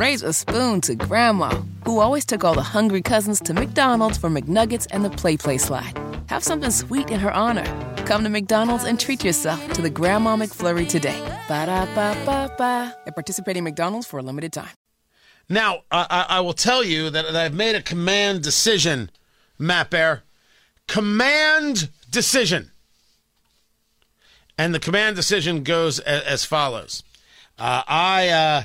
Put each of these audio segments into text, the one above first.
raise a spoon to Grandma, who always took all the hungry cousins to McDonald's for McNuggets and the Play Play slide. Have something sweet in her honor. Come to McDonald's and treat yourself to the Grandma McFlurry today. Ba da ba ba ba. At participating McDonald's for a limited time. Now, I, I will tell you that I've made a command decision, Matt Bear. Command decision. And the command decision goes as, as follows. Uh, I, uh,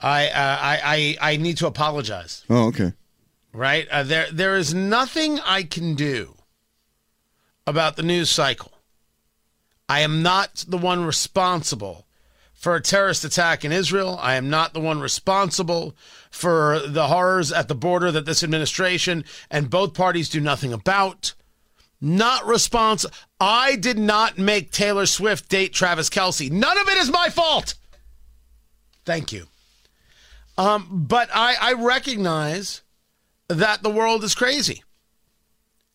I, uh, I, I, I need to apologize. Oh, okay. Right? Uh, there, there is nothing I can do about the news cycle. I am not the one responsible for a terrorist attack in Israel. I am not the one responsible for the horrors at the border that this administration and both parties do nothing about. Not responsible. I did not make Taylor Swift date Travis Kelce. None of it is my fault. Thank you. Um, but I, I recognize that the world is crazy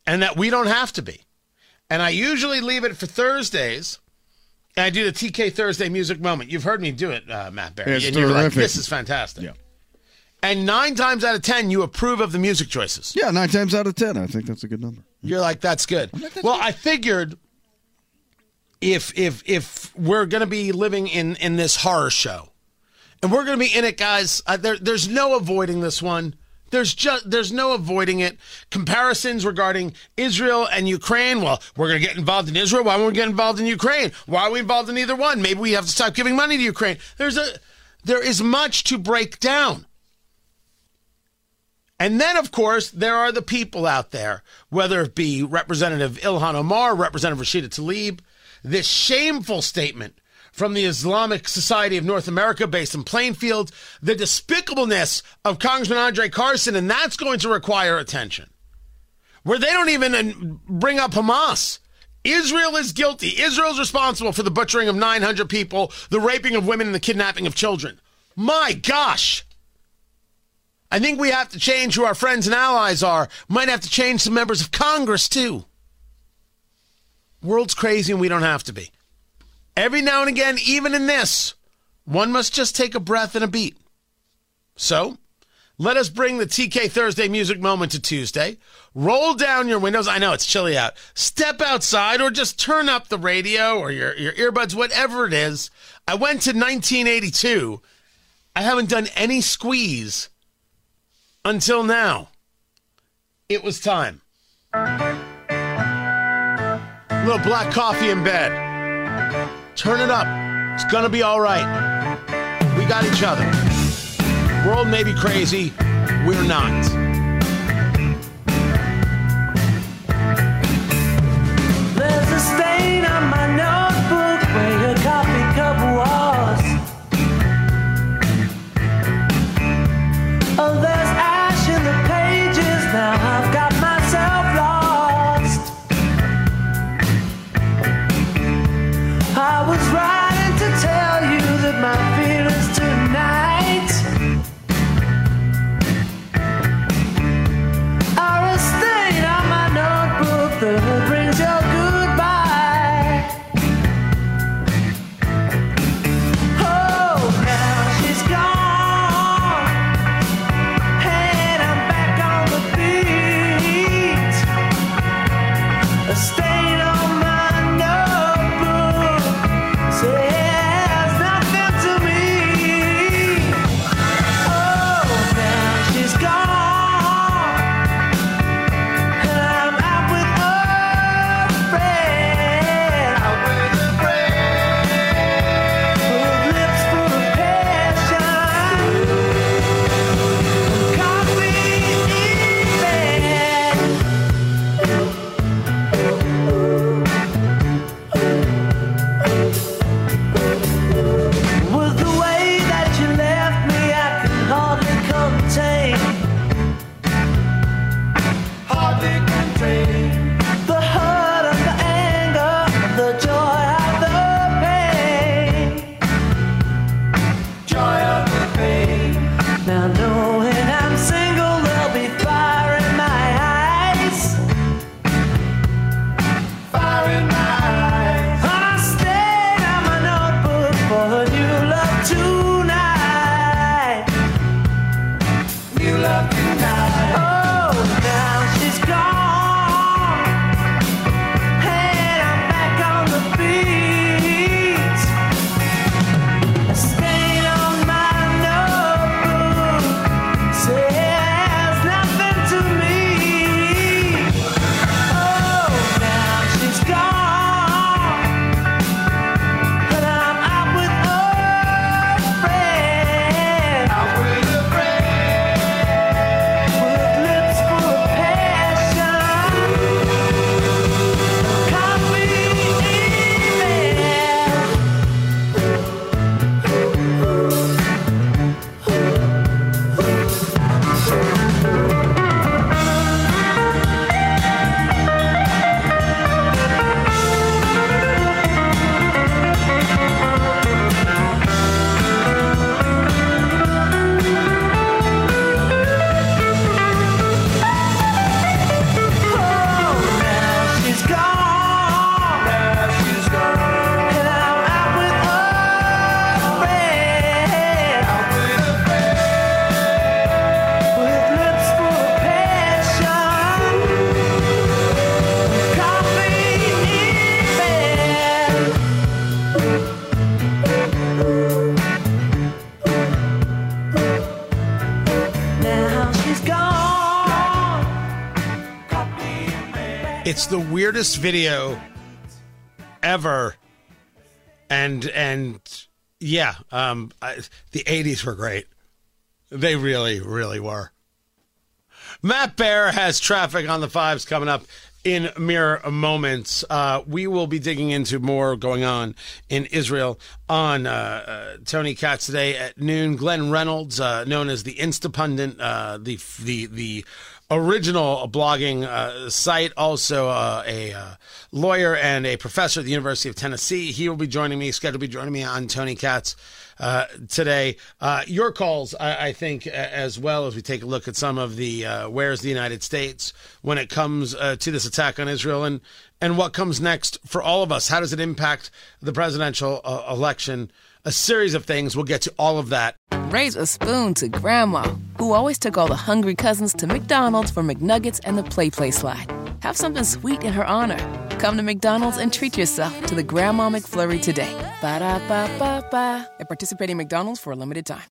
and that we don't have to be. And I usually leave it for Thursdays. And I do the TK Thursday music moment. You've heard me do it, uh, Matt Barry. It's and you're like, terrific. this is fantastic. Yeah. And nine times out of ten, you approve of the music choices. Yeah, nine times out of ten, I think that's a good number. You're like, that's good. well, I figured if if if we're gonna be living in in this horror show, and we're gonna be in it, guys, uh, there there's no avoiding this one. There's just there's no avoiding it. Comparisons regarding Israel and Ukraine. Well, we're gonna get involved in Israel. Why won't we get involved in Ukraine? Why are we involved in either one? Maybe we have to stop giving money to Ukraine. There's a there is much to break down. And then, of course, there are the people out there, whether it be Representative Ilhan Omar, Representative Rashida Tlaib, this shameful statement from the Islamic Society of North America based in Plainfield, the despicableness of Congressman Andre Carson, and that's going to require attention. Where they don't even uh, bring up Hamas. Israel is guilty. Israel's responsible for the butchering of 900 people, the raping of women, and the kidnapping of children. My gosh. I think we have to change who our friends and allies are. Might have to change some members of Congress, too. World's crazy and we don't have to be. Every now and again, even in this, one must just take a breath and a beat. So, let us bring the TK Thursday music moment to Tuesday. Roll down your windows. I know it's chilly out. Step outside or just turn up the radio or your, your earbuds, whatever it is. I went to 1982. I haven't done any squeeze until now. It was time. A little black coffee in bed. Turn it up. It's gonna be all right. We got each other. World may be crazy. We're not. It's the weirdest video ever, and and yeah, um, I, the '80s were great. They really, really were. Matt Bear has traffic on the fives coming up in mere moments. Uh, we will be digging into more going on in Israel on uh, uh, Tony Katz today at noon. Glenn Reynolds, uh, known as the Instapundit, uh, the the the original blogging uh, site, also uh, a uh, lawyer and a professor at the University of Tennessee. He will be joining me, scheduled to be joining me on Tony Katz uh, today. Uh, your calls, I, I, think, as well as we take a look at some of the uh, where's the United States when it comes to this attack on Israel and, and what comes next for all of us. How does it impact the presidential election? A series of things. We'll get to all of that. Raise a spoon to Grandma, who always took all the hungry cousins to McDonald's for McNuggets and the Play Play slide. Have something sweet in her honor. Come to McDonald's and treat yourself to the Grandma McFlurry today. Ba da ba ba ba. At participating McDonald's for a limited time.